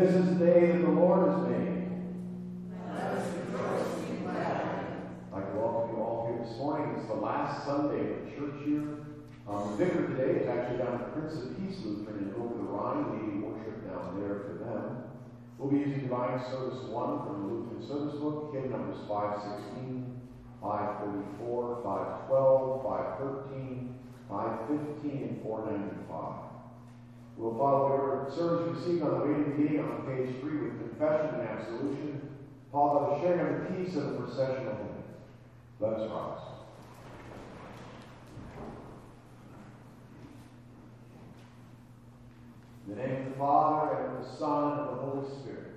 This is the day that the Lord has made. Like welcome you all here this morning. It's the last Sunday of the church year. Um, the vicar today is actually down at Prince of Peace Lutheran in Over the Rhine, leading worship down there for them. We'll be using Divine Service 1 from the Lutheran Service Book, hymn numbers 516, 534, 512, 513, 515, and 495. We'll follow the order of service received on the way to the meeting on page 3 with confession and absolution, followed by the sharing of the peace of the processional. Let us rise. In the name of the Father, and of the Son, and of the Holy Spirit.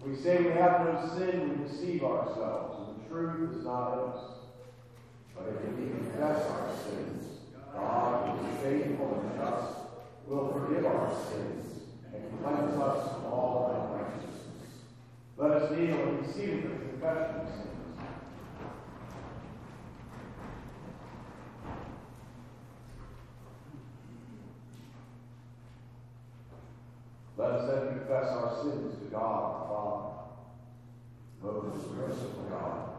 If we say we have no sin, we deceive ourselves, and the truth is not in us. But if we confess our sins, God, who is faithful and just, will forgive our sins and cleanse us from all unrighteousness. Let us kneel and receive the confession of sins. Let us then confess our sins to God the Father. Most merciful God,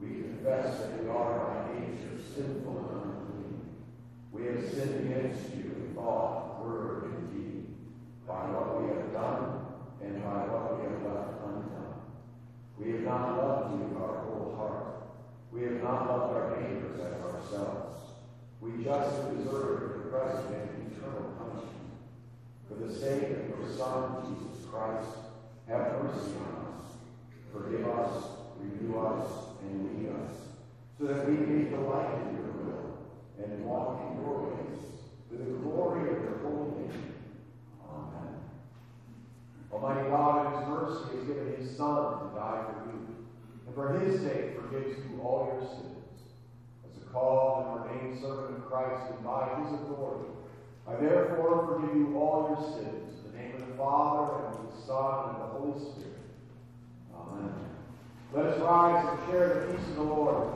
we confess that we are by nature sinful and. We have sinned against you in thought, word, and deed, by what we have done and by what we have left undone. We have not loved you with our whole heart. We have not loved our neighbors as ourselves. We justly deserve the present and eternal punishment. For the sake of your Son, Jesus Christ, have mercy on us. Forgive us, renew us, and lead us, so that we may delight in your and walk in your ways, to the glory of your holy name. Amen. Almighty God, in his mercy, has given his Son to die for you, and for his sake forgives you all your sins. As a called and ordained servant of Christ, and by his authority, I therefore forgive you all your sins, in the name of the Father, and of the Son, and of the Holy Spirit. Amen. Let us rise and share the peace of the Lord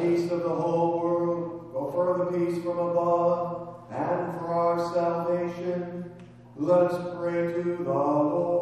peace of the whole world, but for the peace from above, and for our salvation, let us pray to the Lord.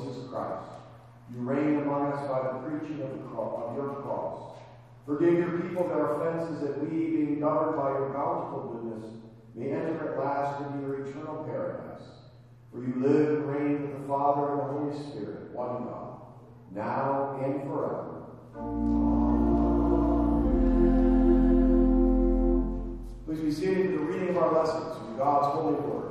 Jesus Christ. You reign among us by the preaching of, the cross, of your cross. Forgive your people their offenses, that we, being governed by your bountiful goodness, may enter at last into your eternal paradise. For you live and reign with the Father and the Holy Spirit, one God, now and forever. Amen. Please be seated for the reading of our lessons from God's holy word.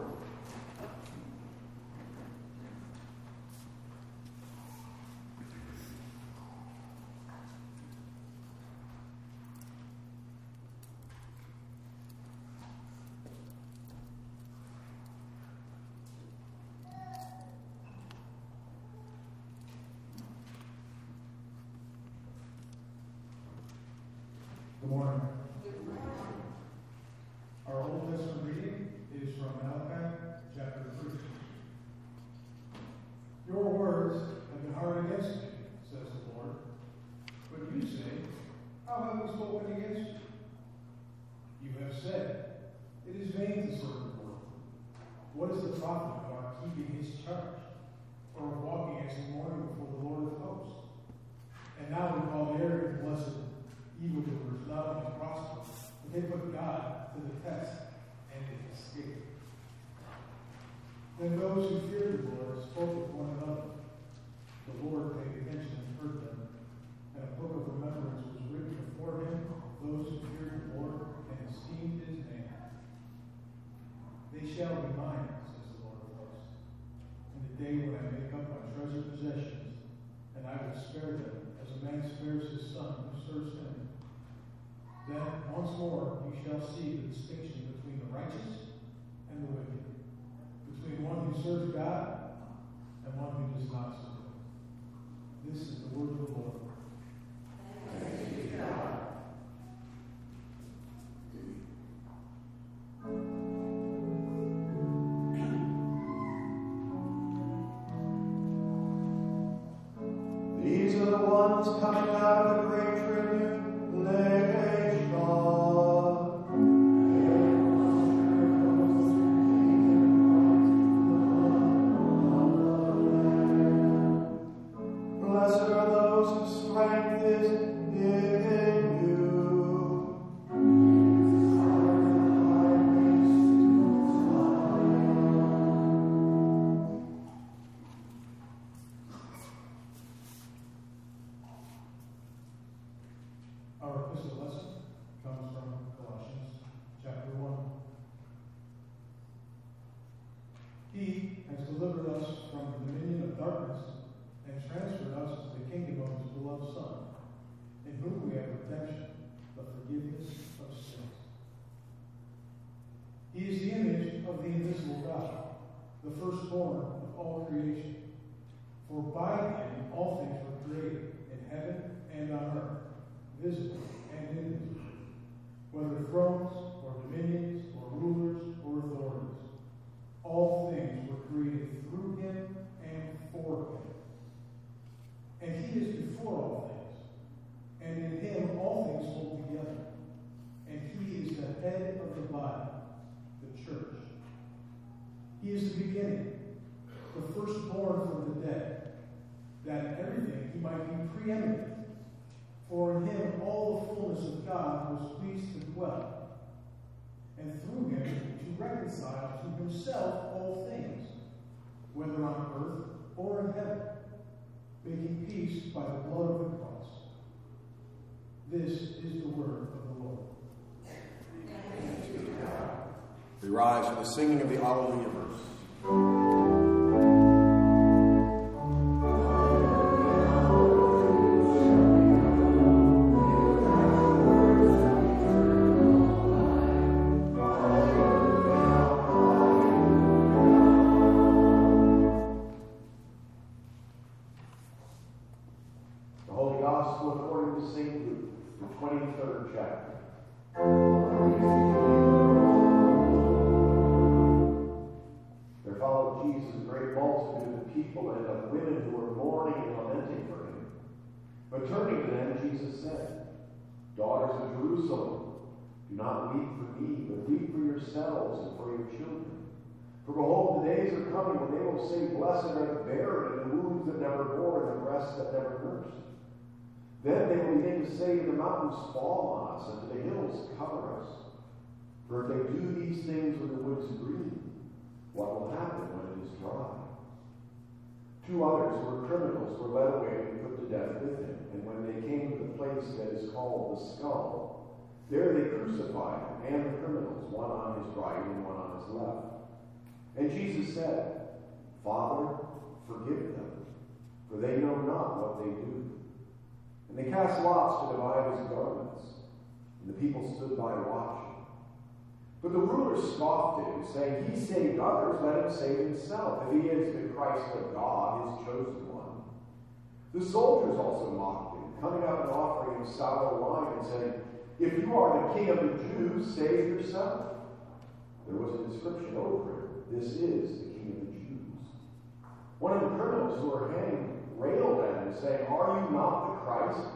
Rise for the singing of the Alleluia yourselves and of women who were mourning and lamenting for him but turning to them Jesus said daughters of Jerusalem do not weep for me but weep for yourselves and for your children. For behold, the days are coming when they will say, Blessed are the barren, and the wombs that never bore, and the breasts that never nursed. Then they will begin to say to the mountains, Fall on us, and to the hills, Cover us. For if they do these things when the woods green, what will happen when it is dry? Two others were criminals were led away and put to death with him. And when they came to the place that is called the skull, there they crucified him and the criminals, one on his right and one on his left. And Jesus said, Father, forgive them, for they know not what they do. And they cast lots to divide his garments, and the people stood by watching. But the ruler scoffed at him, saying, He saved others, let him save himself, if he is the Christ of God, his chosen one. The soldiers also mocked him, coming up and offering him sour wine, and saying, if you are the king of the Jews, save yourself. There was a inscription over it. This is the king of the Jews. One of the criminals who were hanged railed at him, saying, Are you not the Christ?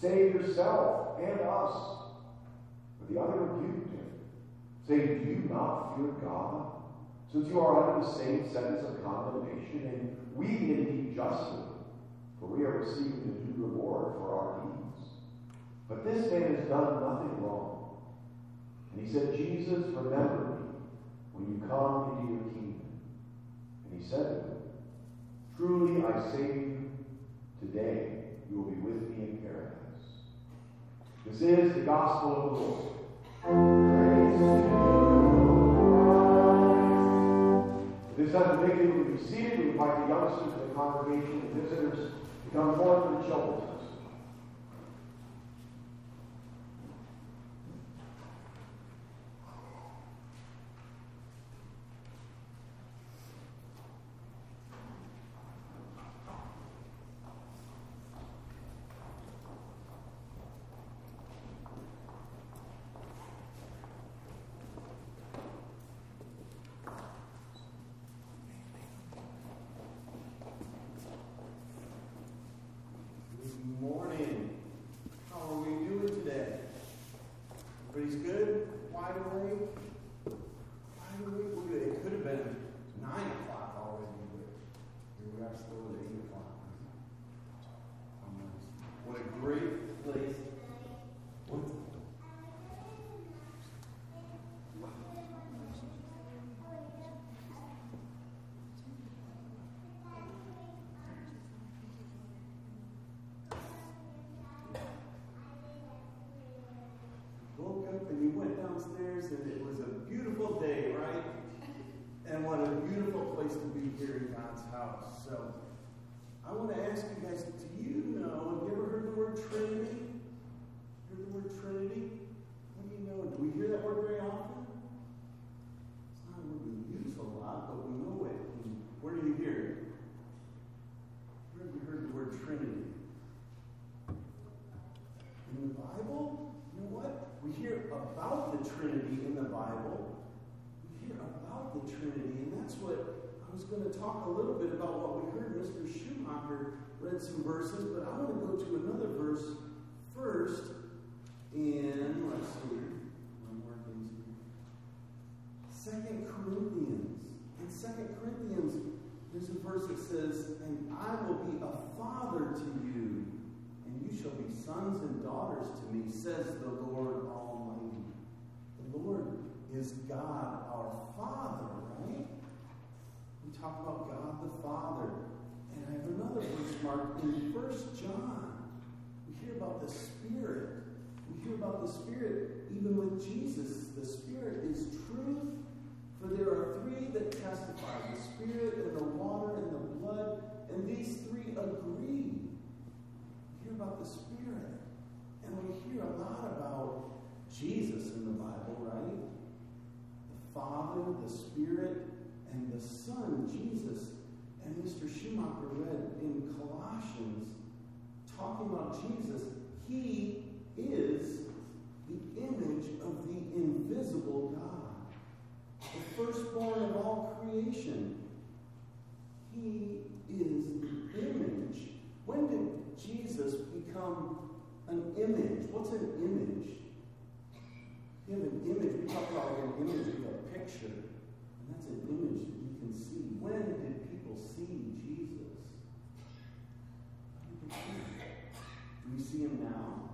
Save yourself and us. But the other rebuked saying, Do you not fear God? Since you are under the same sentence of condemnation, and we indeed justly, for we are receiving the due reward for our deeds. But this man has done nothing wrong. And he said, Jesus, remember me when you come into your kingdom. And he said to him, Truly I say to you, today you will be with me in paradise. This is the gospel of the Lord. This the will be seated. We invite the youngsters of the congregation and visitors to come forward to the children's in, let's see, one more thing. Second Corinthians. In Second Corinthians, there's a verse that says, And I will be a father to you, and you shall be sons and daughters to me, says the Lord Almighty. The Lord is God our Father, right? We talk about God the Father. And I have another verse marked in First John. We hear about the Spirit. Hear about the Spirit even with Jesus. The Spirit is truth. For there are three that testify the Spirit and the water and the blood, and these three agree. We hear about the Spirit. And we hear a lot about Jesus in the Bible, right? The Father, the Spirit, and the Son, Jesus. And Mr. Schumacher read in Colossians, talking about Jesus, he is the image of the invisible God, the firstborn of all creation. He is the image. When did Jesus become an image? What's an image? You have an image. We talk about an image of a picture, and that's an image that you can see. When did people see Jesus? We see him now?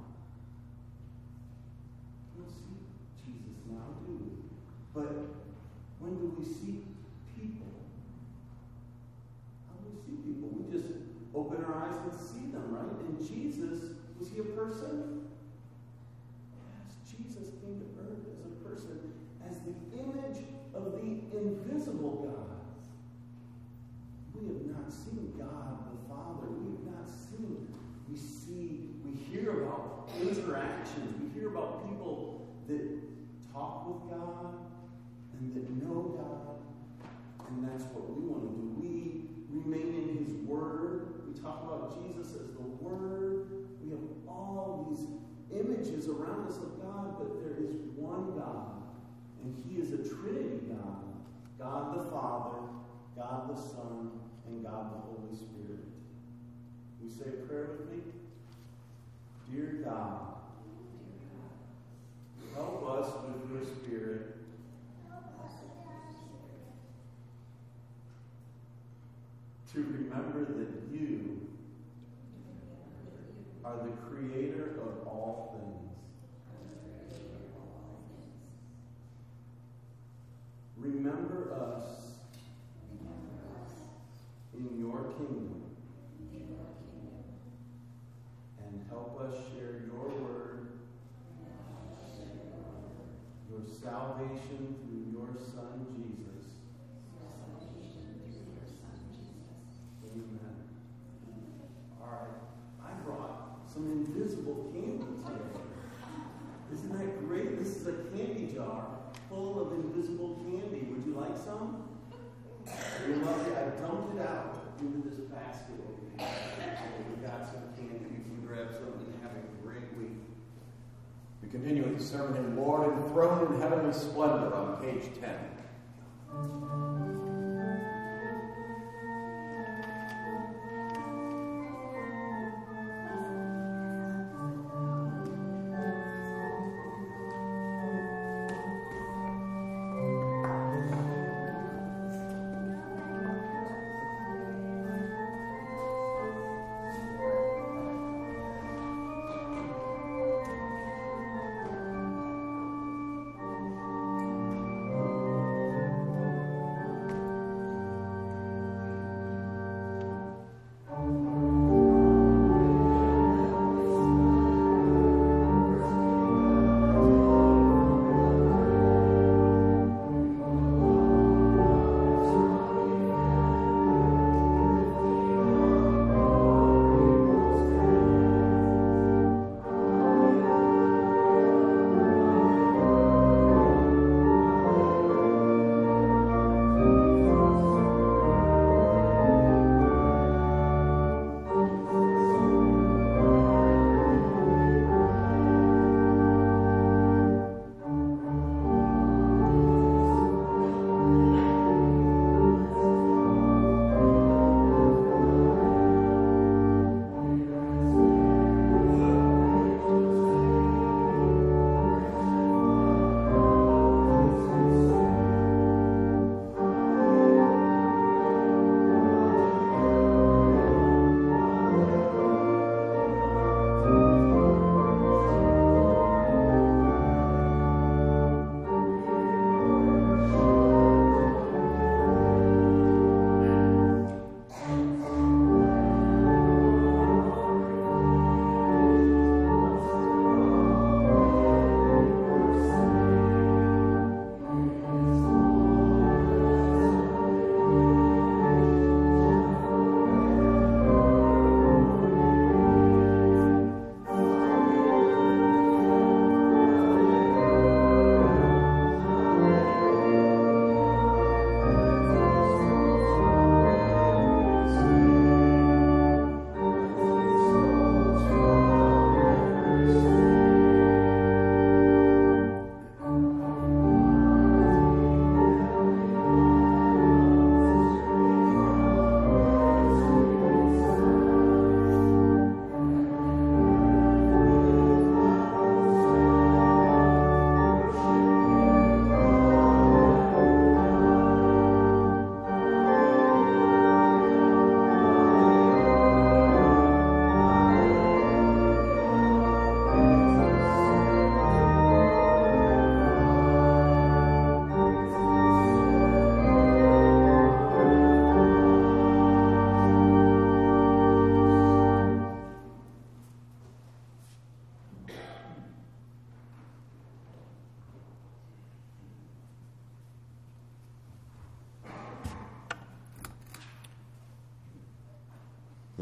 We don't see Jesus now, do we? But when do we see people? How do we see people? We just open our eyes and see them, right? And Jesus, was he a person? Yes, Jesus came to earth as a person, as the image of the invisible God. We have not seen God the Father. We have not seen. We see, we hear about interactions. We hear about people that talk with God and that know God. And that's what we want to do. We remain in His Word. We talk about Jesus as the Word. We have all these images around us of God, but there is one God. And He is a Trinity God God the Father, God the Son, and God the Holy Spirit. We say a prayer with me? Dear God, help us with your Spirit to remember that you are the creator of all things. Remember us in your kingdom and help us share your word, your salvation through your Son Jesus. All right. I brought some invisible candy today. Isn't that great? This is a candy jar full of invisible candy. Would you like some? Love it. I dumped it out into this basket over here. So we got some candy. You can grab some and have a great week. We continue with the sermon in Lord enthroned in heavenly splendor on page 10.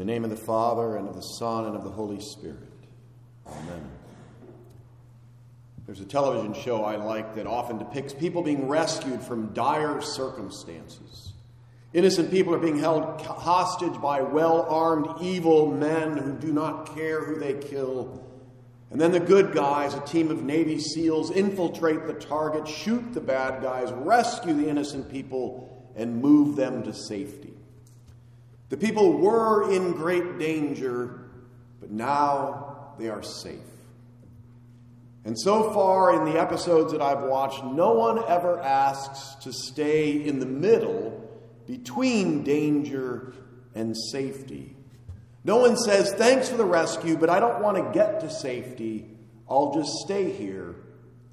Name of the Father, and of the Son, and of the Holy Spirit. Amen. There's a television show I like that often depicts people being rescued from dire circumstances. Innocent people are being held hostage by well armed, evil men who do not care who they kill. And then the good guys, a team of Navy SEALs, infiltrate the target, shoot the bad guys, rescue the innocent people, and move them to safety. The people were in great danger, but now they are safe. And so far in the episodes that I've watched, no one ever asks to stay in the middle between danger and safety. No one says, Thanks for the rescue, but I don't want to get to safety. I'll just stay here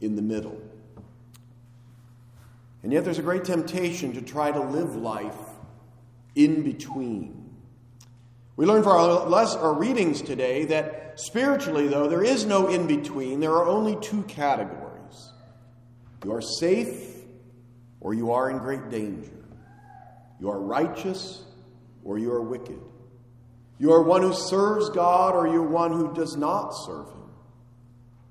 in the middle. And yet there's a great temptation to try to live life in between. We learn from our, less, our readings today that spiritually, though, there is no in between. There are only two categories you are safe or you are in great danger. You are righteous or you are wicked. You are one who serves God or you're one who does not serve Him.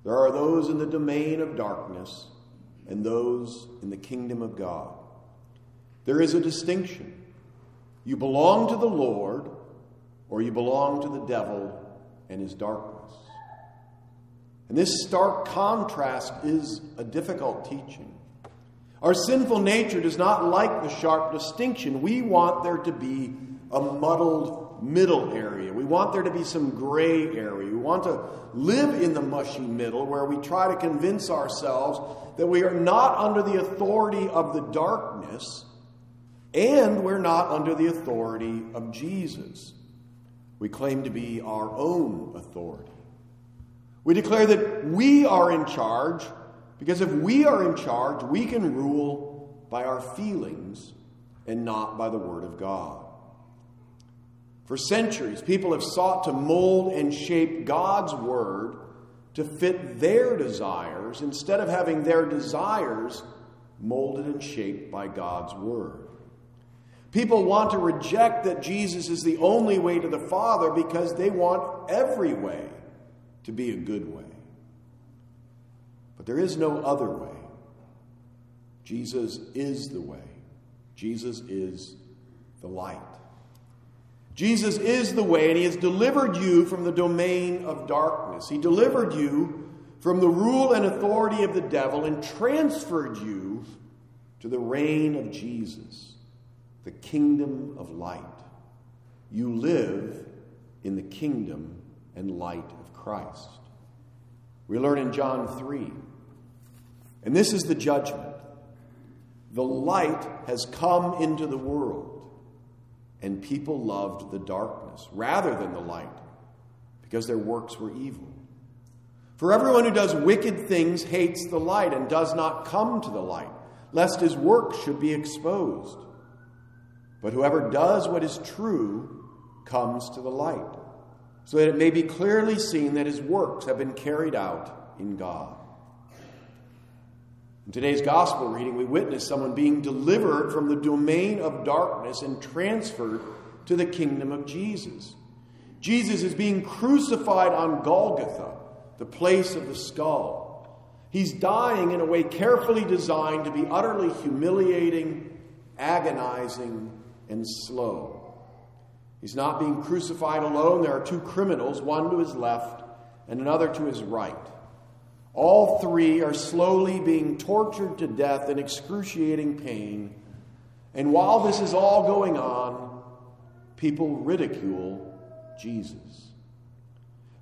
There are those in the domain of darkness and those in the kingdom of God. There is a distinction. You belong to the Lord or you belong to the devil and his darkness. And this stark contrast is a difficult teaching. Our sinful nature does not like the sharp distinction. We want there to be a muddled middle area. We want there to be some gray area. We want to live in the mushy middle where we try to convince ourselves that we are not under the authority of the darkness and we're not under the authority of Jesus. We claim to be our own authority. We declare that we are in charge because if we are in charge, we can rule by our feelings and not by the Word of God. For centuries, people have sought to mold and shape God's Word to fit their desires instead of having their desires molded and shaped by God's Word. People want to reject that Jesus is the only way to the Father because they want every way to be a good way. But there is no other way. Jesus is the way, Jesus is the light. Jesus is the way, and He has delivered you from the domain of darkness. He delivered you from the rule and authority of the devil and transferred you to the reign of Jesus the kingdom of light. You live in the kingdom and light of Christ. We learn in John 3, and this is the judgment. The light has come into the world, and people loved the darkness rather than the light because their works were evil. For everyone who does wicked things hates the light and does not come to the light, lest his works should be exposed. But whoever does what is true comes to the light, so that it may be clearly seen that his works have been carried out in God. In today's gospel reading, we witness someone being delivered from the domain of darkness and transferred to the kingdom of Jesus. Jesus is being crucified on Golgotha, the place of the skull. He's dying in a way carefully designed to be utterly humiliating, agonizing, and slow. He's not being crucified alone. There are two criminals, one to his left and another to his right. All three are slowly being tortured to death in excruciating pain. And while this is all going on, people ridicule Jesus.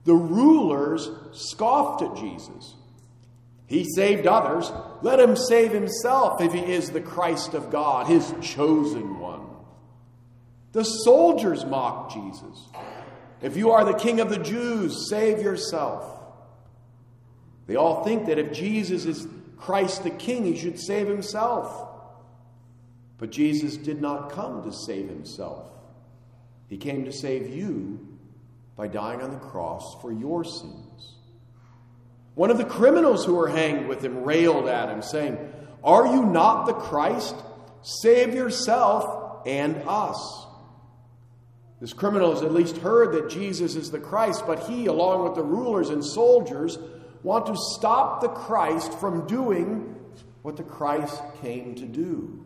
The rulers scoffed at Jesus. He saved others. Let him save himself if he is the Christ of God, his chosen one. The soldiers mock Jesus. If you are the king of the Jews, save yourself. They all think that if Jesus is Christ the king, he should save himself. But Jesus did not come to save himself, he came to save you by dying on the cross for your sins. One of the criminals who were hanged with him railed at him, saying, Are you not the Christ? Save yourself and us. This criminal has at least heard that Jesus is the Christ, but he, along with the rulers and soldiers, want to stop the Christ from doing what the Christ came to do.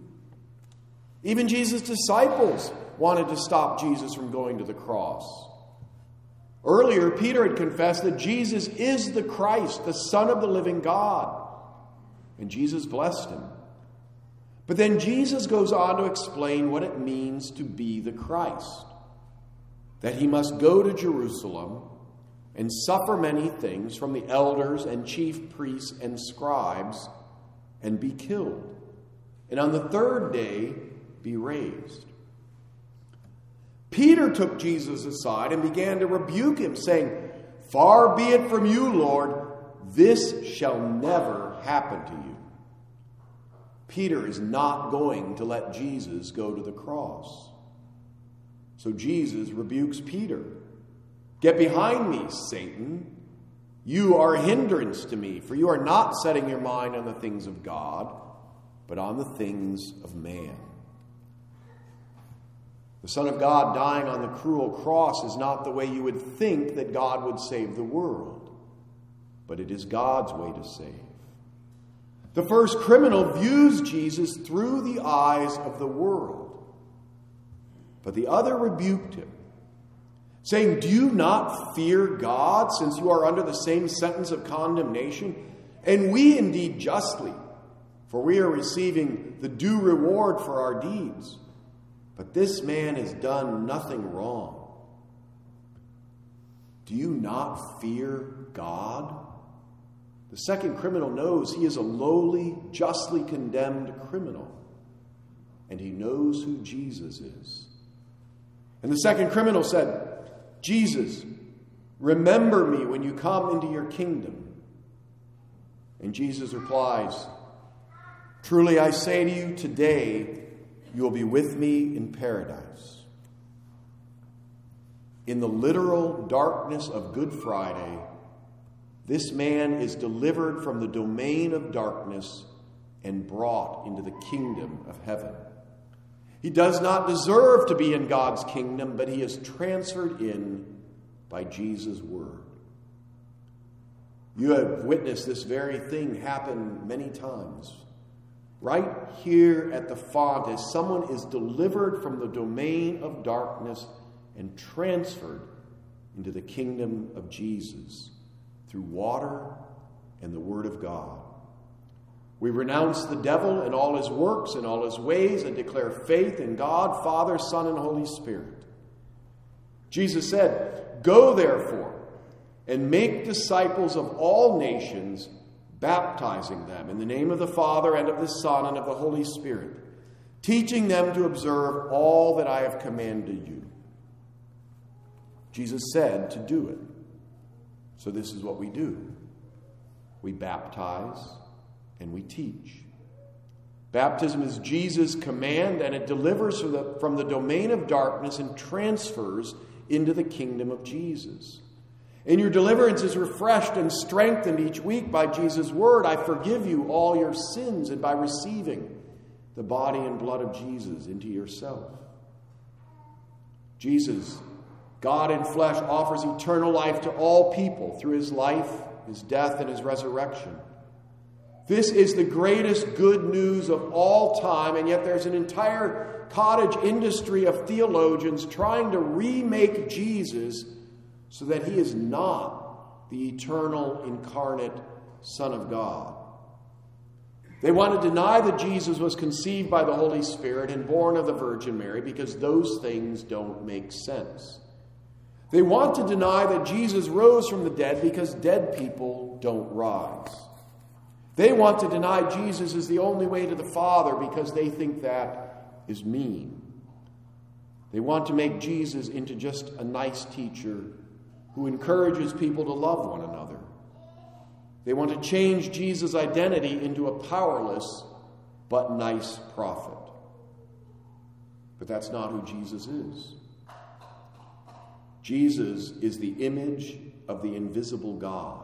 Even Jesus' disciples wanted to stop Jesus from going to the cross. Earlier, Peter had confessed that Jesus is the Christ, the Son of the living God, and Jesus blessed him. But then Jesus goes on to explain what it means to be the Christ that he must go to Jerusalem and suffer many things from the elders and chief priests and scribes and be killed, and on the third day be raised. Peter took Jesus aside and began to rebuke him, saying, Far be it from you, Lord, this shall never happen to you. Peter is not going to let Jesus go to the cross. So Jesus rebukes Peter Get behind me, Satan. You are a hindrance to me, for you are not setting your mind on the things of God, but on the things of man. The Son of God dying on the cruel cross is not the way you would think that God would save the world, but it is God's way to save. The first criminal views Jesus through the eyes of the world, but the other rebuked him, saying, Do you not fear God, since you are under the same sentence of condemnation? And we indeed justly, for we are receiving the due reward for our deeds. But this man has done nothing wrong. Do you not fear God? The second criminal knows he is a lowly, justly condemned criminal, and he knows who Jesus is. And the second criminal said, Jesus, remember me when you come into your kingdom. And Jesus replies, Truly I say to you, today you will be with me in paradise. In the literal darkness of Good Friday, this man is delivered from the domain of darkness and brought into the kingdom of heaven. He does not deserve to be in God's kingdom, but he is transferred in by Jesus' word. You have witnessed this very thing happen many times right here at the font as someone is delivered from the domain of darkness and transferred into the kingdom of Jesus through water and the Word of God. We renounce the devil and all his works and all his ways and declare faith in God, Father, Son, and Holy Spirit. Jesus said, Go therefore and make disciples of all nations baptizing them in the name of the Father and of the Son and of the Holy Spirit, teaching them to observe all that I have commanded you. Jesus said to do it. So this is what we do we baptize and we teach. Baptism is Jesus' command, and it delivers from the, from the domain of darkness and transfers into the kingdom of Jesus. And your deliverance is refreshed and strengthened each week by Jesus' word. I forgive you all your sins, and by receiving the body and blood of Jesus into yourself. Jesus, God in flesh, offers eternal life to all people through his life, his death, and his resurrection. This is the greatest good news of all time, and yet there's an entire cottage industry of theologians trying to remake Jesus so that he is not the eternal incarnate Son of God. They want to deny that Jesus was conceived by the Holy Spirit and born of the Virgin Mary because those things don't make sense. They want to deny that Jesus rose from the dead because dead people don't rise. They want to deny Jesus is the only way to the Father because they think that is mean. They want to make Jesus into just a nice teacher who encourages people to love one another. They want to change Jesus' identity into a powerless but nice prophet. But that's not who Jesus is. Jesus is the image of the invisible God,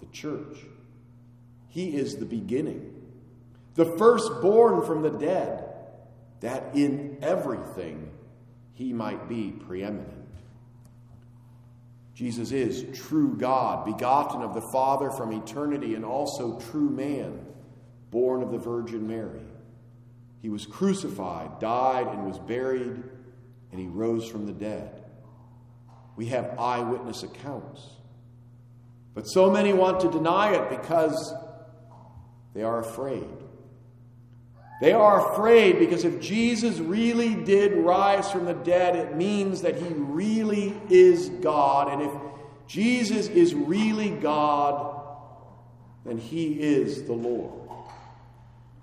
the church. He is the beginning, the firstborn from the dead, that in everything he might be preeminent. Jesus is true God, begotten of the Father from eternity, and also true man, born of the Virgin Mary. He was crucified, died, and was buried, and he rose from the dead. We have eyewitness accounts. But so many want to deny it because they are afraid. They are afraid because if Jesus really did rise from the dead, it means that he really is God. And if Jesus is really God, then he is the Lord.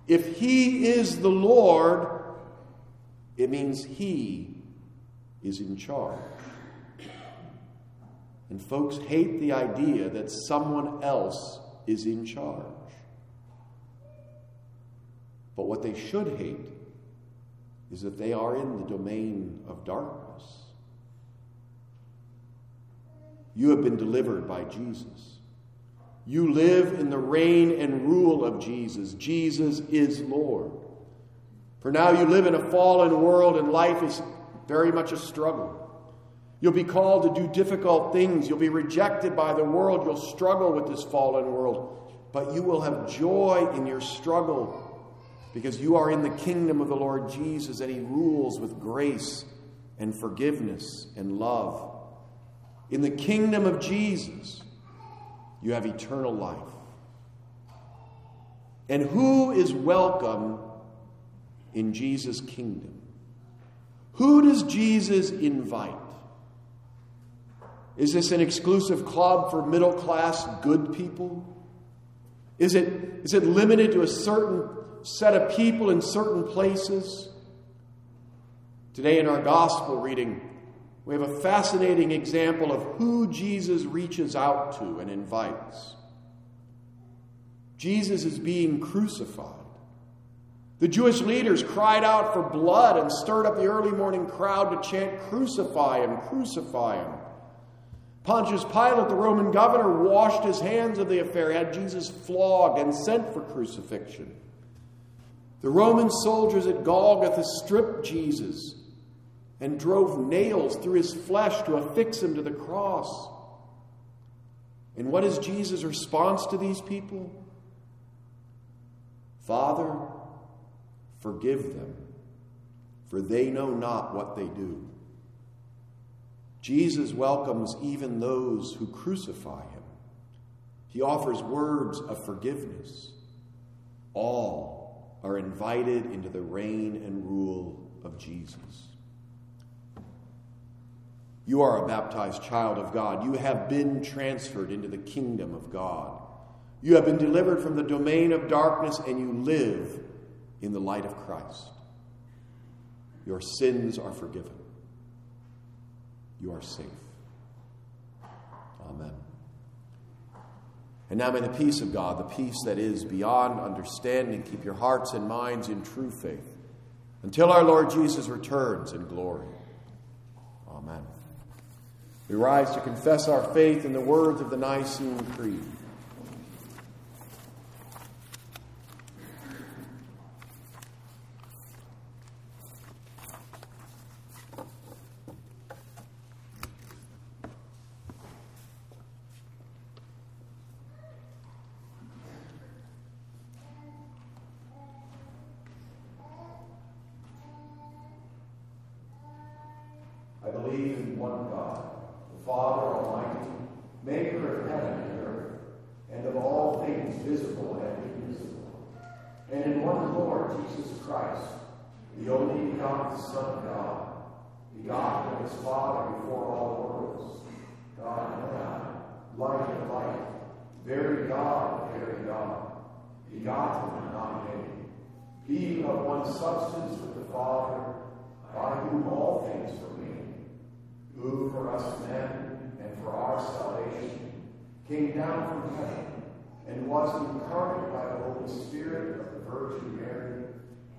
If he is the Lord, it means he is in charge. And folks hate the idea that someone else is in charge. But what they should hate is that they are in the domain of darkness. You have been delivered by Jesus. You live in the reign and rule of Jesus. Jesus is Lord. For now you live in a fallen world and life is very much a struggle. You'll be called to do difficult things. You'll be rejected by the world. You'll struggle with this fallen world. But you will have joy in your struggle because you are in the kingdom of the Lord Jesus and He rules with grace and forgiveness and love. In the kingdom of Jesus, you have eternal life. And who is welcome in Jesus' kingdom? Who does Jesus invite? Is this an exclusive club for middle class good people? Is it, is it limited to a certain set of people in certain places? Today, in our gospel reading, we have a fascinating example of who Jesus reaches out to and invites. Jesus is being crucified. The Jewish leaders cried out for blood and stirred up the early morning crowd to chant, Crucify him, crucify him. Pontius Pilate, the Roman governor, washed his hands of the affair, had Jesus flogged and sent for crucifixion. The Roman soldiers at Golgotha stripped Jesus and drove nails through his flesh to affix him to the cross. And what is Jesus' response to these people? Father, forgive them, for they know not what they do. Jesus welcomes even those who crucify him. He offers words of forgiveness. All are invited into the reign and rule of Jesus. You are a baptized child of God. You have been transferred into the kingdom of God. You have been delivered from the domain of darkness and you live in the light of Christ. Your sins are forgiven you are safe. Amen. And now may the peace of God, the peace that is beyond understanding, keep your hearts and minds in true faith until our Lord Jesus returns in glory. Amen. We rise to confess our faith in the words of the Nicene Creed. Christ, the only begotten Son of God, begotten of his Father before all worlds, God and God, light and light, very God very God, begotten and not made, being of one substance with the Father, by whom all things were made, who for us men and for our salvation came down from heaven and was incarnate by the Holy Spirit of the Virgin Mary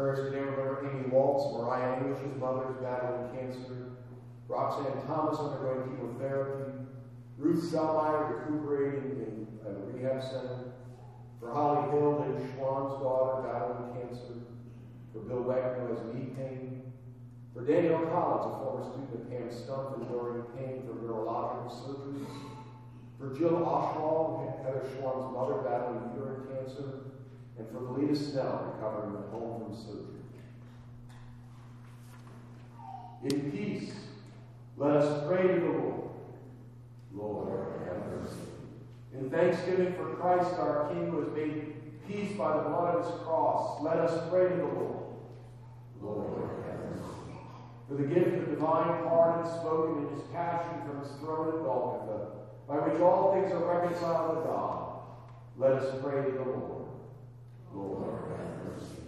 prayers today remember Amy Waltz, Mariah English's mother is battling cancer, Roxanne Thomas undergoing chemotherapy, Ruth Selmeyer recuperating in a rehab center, for Holly Hill and Schwann's daughter battling cancer, for Bill Wagner who has knee pain, for Daniel Collins, a former student of Pam Stump enduring pain from neurological surgery, for Jill Oswald, Heather Schwann's mother battling uterine cancer, and for Melita Snell recovering at home from surgery. In peace, let us pray to the Lord. Lord, have mercy. In thanksgiving for Christ our King who has made peace by the blood of his cross, let us pray to the Lord. Lord, have mercy. For the gift of divine pardon spoken in his passion from his throne at Golgotha, by which all things are reconciled to God, let us pray to the Lord. Lord, have mercy.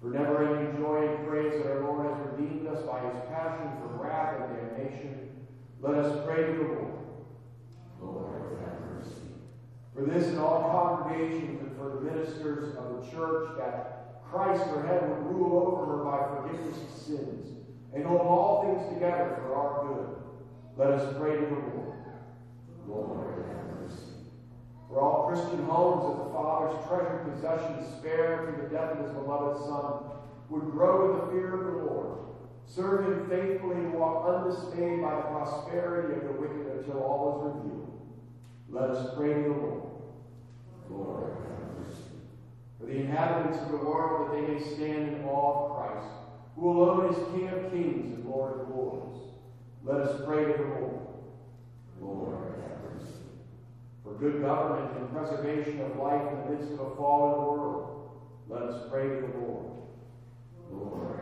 For never ending joy and praise that our Lord has redeemed us by his passion from wrath and damnation, let us pray to the Lord. Lord, have mercy. For this and all congregations and for the ministers of the church, that Christ her head would rule over her by forgiveness of sins, and hold all things together for our good. Let us pray to the Lord. Lord, have mercy. For all Christian homes that the Father's treasured possessions spared through the death of his beloved Son would grow in the fear of the Lord, serve him faithfully, and walk undismayed by the prosperity of the wicked until all is revealed. Let us pray to the Lord. Lord. For the inhabitants of the world, that they may stand in awe of Christ, who alone is King of kings and Lord of lords. Let us pray to the Lord. Lord. For good government and preservation of life in the midst of a fallen world, let us pray to the Lord. Lord.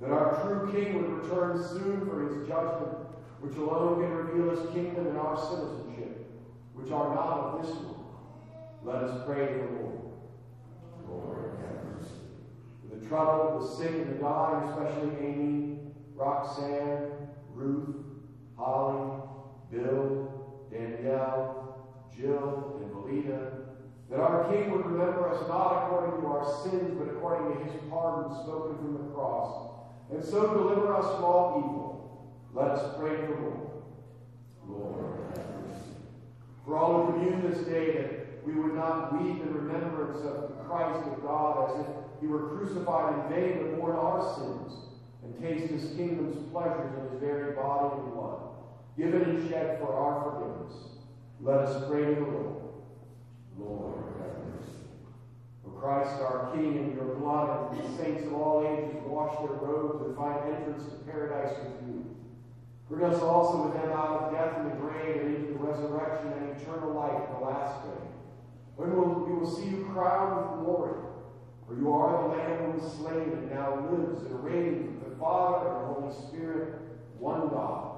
That our true King would return soon for his judgment, which alone can reveal his kingdom and our citizenship, which are not of this world. Let us pray to the Lord. Lord. For the troubled, the sick, and the dying, especially Amy, Roxanne, Ruth, Holly, Bill, Danielle, Jill, and Melita, that our King would remember us not according to our sins, but according to his pardon spoken from the cross, and so deliver us from all evil. Let us pray to the Lord. Lord, have mercy. For all who commune this day, that we would not weep in remembrance of the Christ of God as if he were crucified in vain, but bore our sins, and taste his kingdom's pleasures in his very body and blood, given and shed for our forgiveness. Let us pray to the Lord. Lord, have mercy. For Christ our King, in your blood, and the saints of all ages wash their robes and find entrance to paradise with you. Bring us also with them out of death and the grave and into the resurrection and eternal life in the last day. When we'll, we will see you crowned with glory. For you are the Lamb who was slain and now lives and reigns with the Father and the Holy Spirit, one God,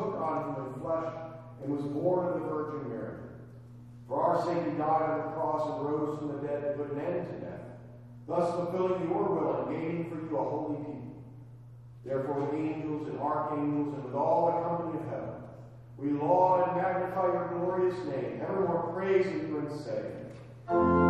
took on human flesh and was born of the Virgin Mary. For our sake he died on the cross and rose from the dead to put an end to death, thus fulfilling your will and gaining for you a holy people. Therefore, with angels and archangels and with all the company of heaven, we laud and magnify your glorious name, evermore praising you and saying,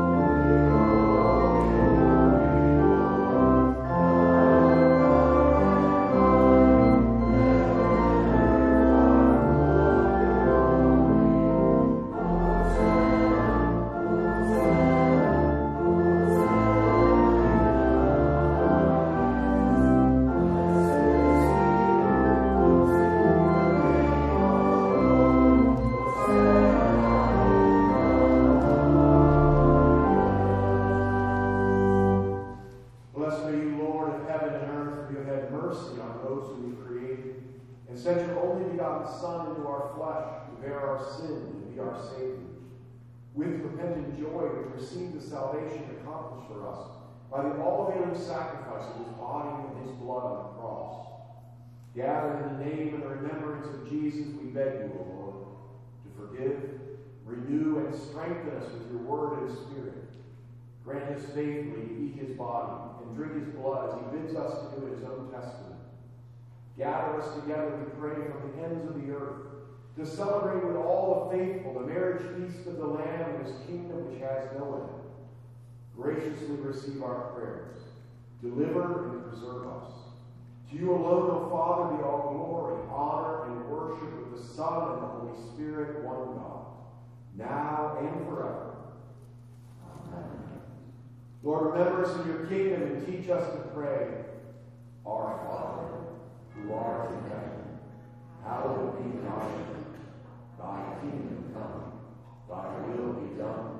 salvation accomplished for us by the all-availing sacrifice of his body and his blood on the cross. Gathered in the name and the remembrance of Jesus, we beg you, O Lord, to forgive, renew, and strengthen us with your word and spirit. Grant us faithfully to eat his body and drink his blood as he bids us to do in his own testament. Gather us together, we pray, from the ends of the earth to celebrate with all the faithful the marriage feast of the Lamb and his kingdom which has no end. Graciously receive our prayers. Deliver and preserve us. To you alone, O Father, be all glory, honor, and worship with the Son and the Holy Spirit, one God, now and forever. Amen. Lord, remember us in your kingdom and teach us to pray. Our Father, who art in heaven, hallowed be thy name. Thy kingdom come, thy will be done,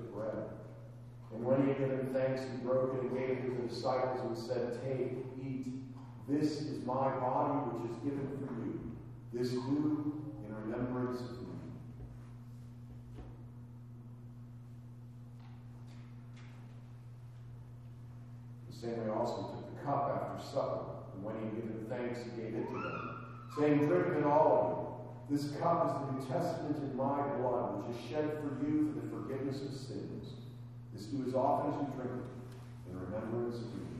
bread. And when he had given thanks, he broke it and gave it to the disciples and said, Take, eat. This is my body, which is given for you. This do in remembrance of me. The same way also took the cup after supper, and when he had given thanks, he gave it to them, saying, Drink it all of you. This cup is the New Testament in my blood, which is shed for you for the forgiveness of sins. This do as often as you drink it in remembrance of me.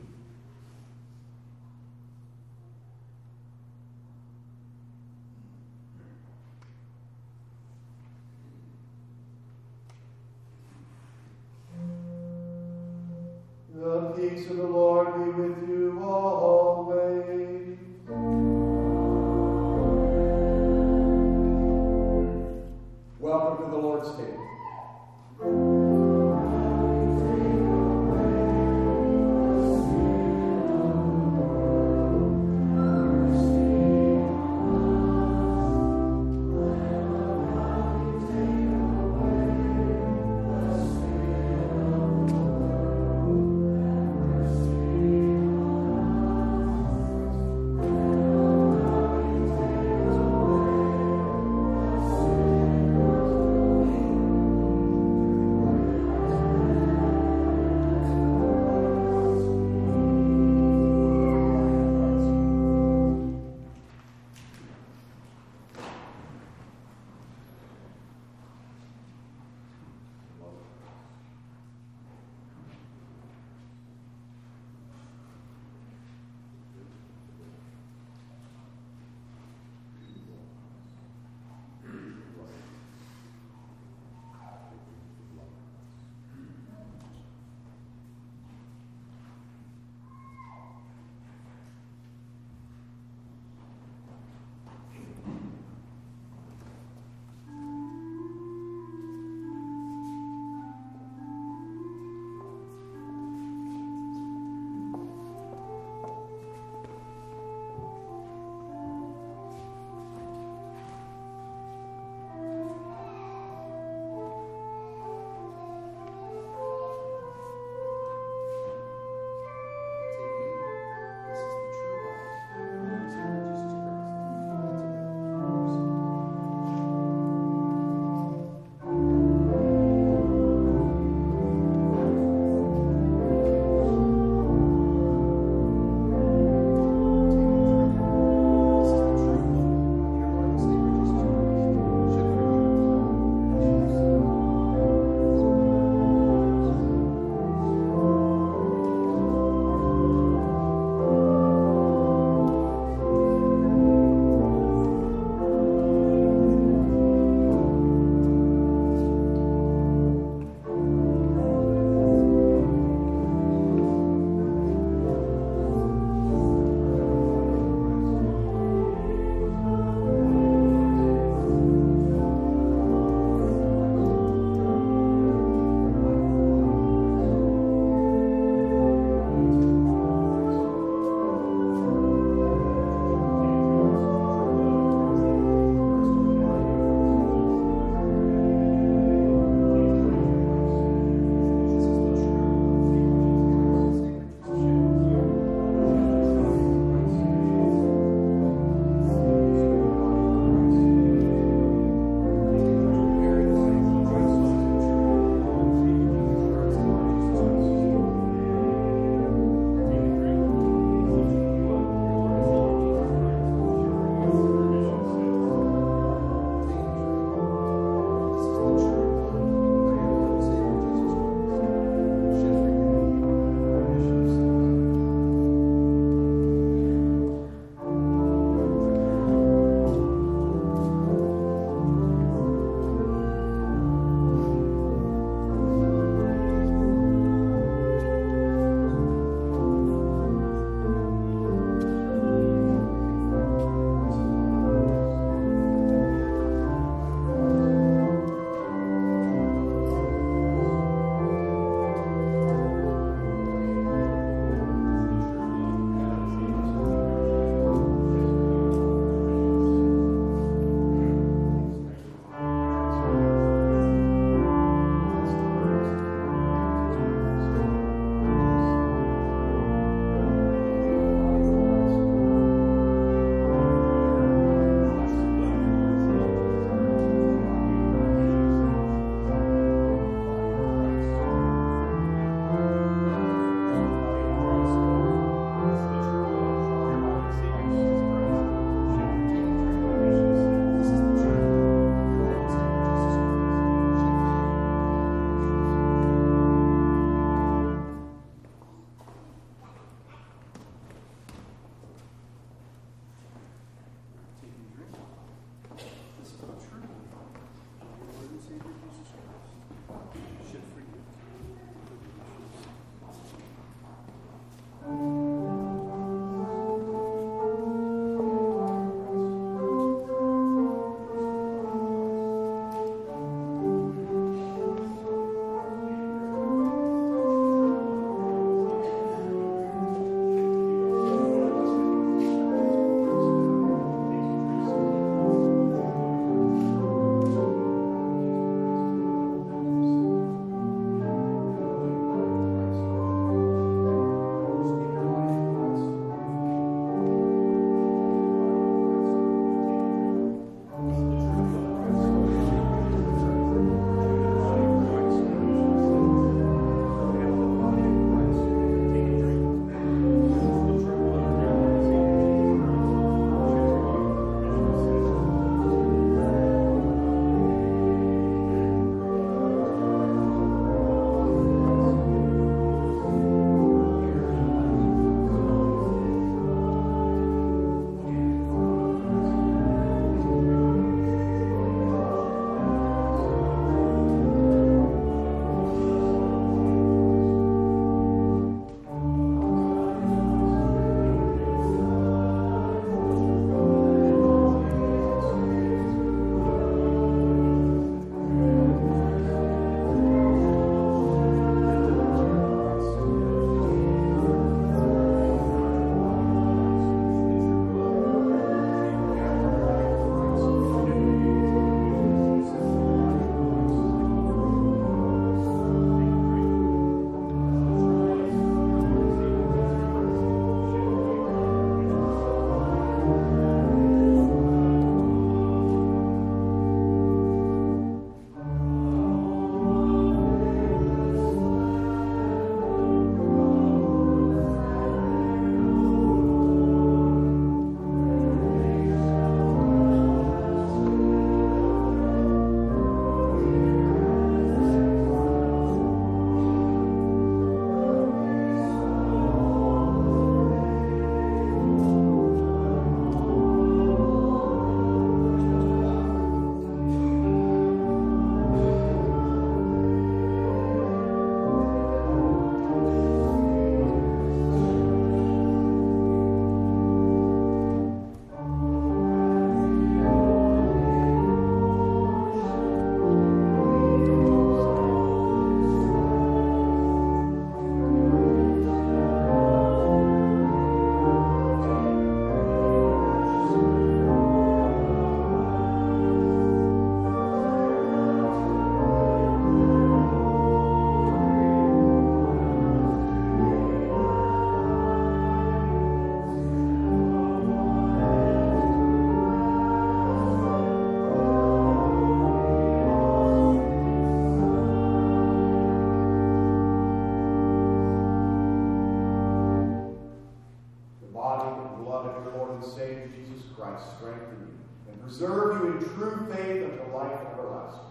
Strengthen you and preserve you in true faith unto life everlasting.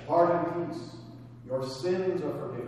Depart in peace. Your sins are forgiven.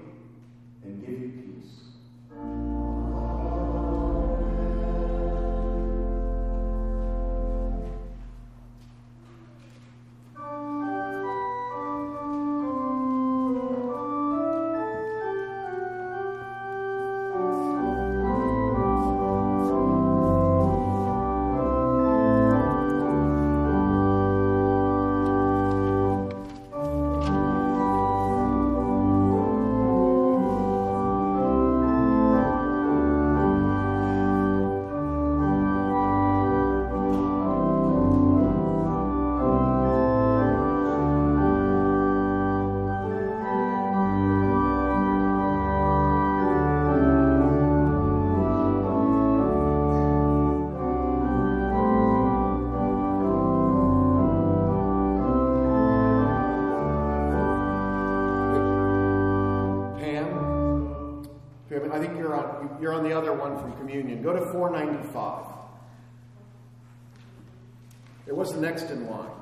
and give you Go to 495. It was the next in line.